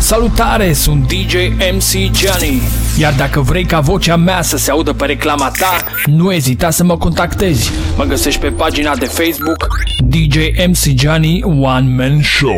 Salutare, sunt DJ MC Gianni. Iar dacă vrei ca vocea mea să se audă pe reclama ta, nu ezita să mă contactezi. Mă găsești pe pagina de Facebook DJ MC Gianni One Man Show.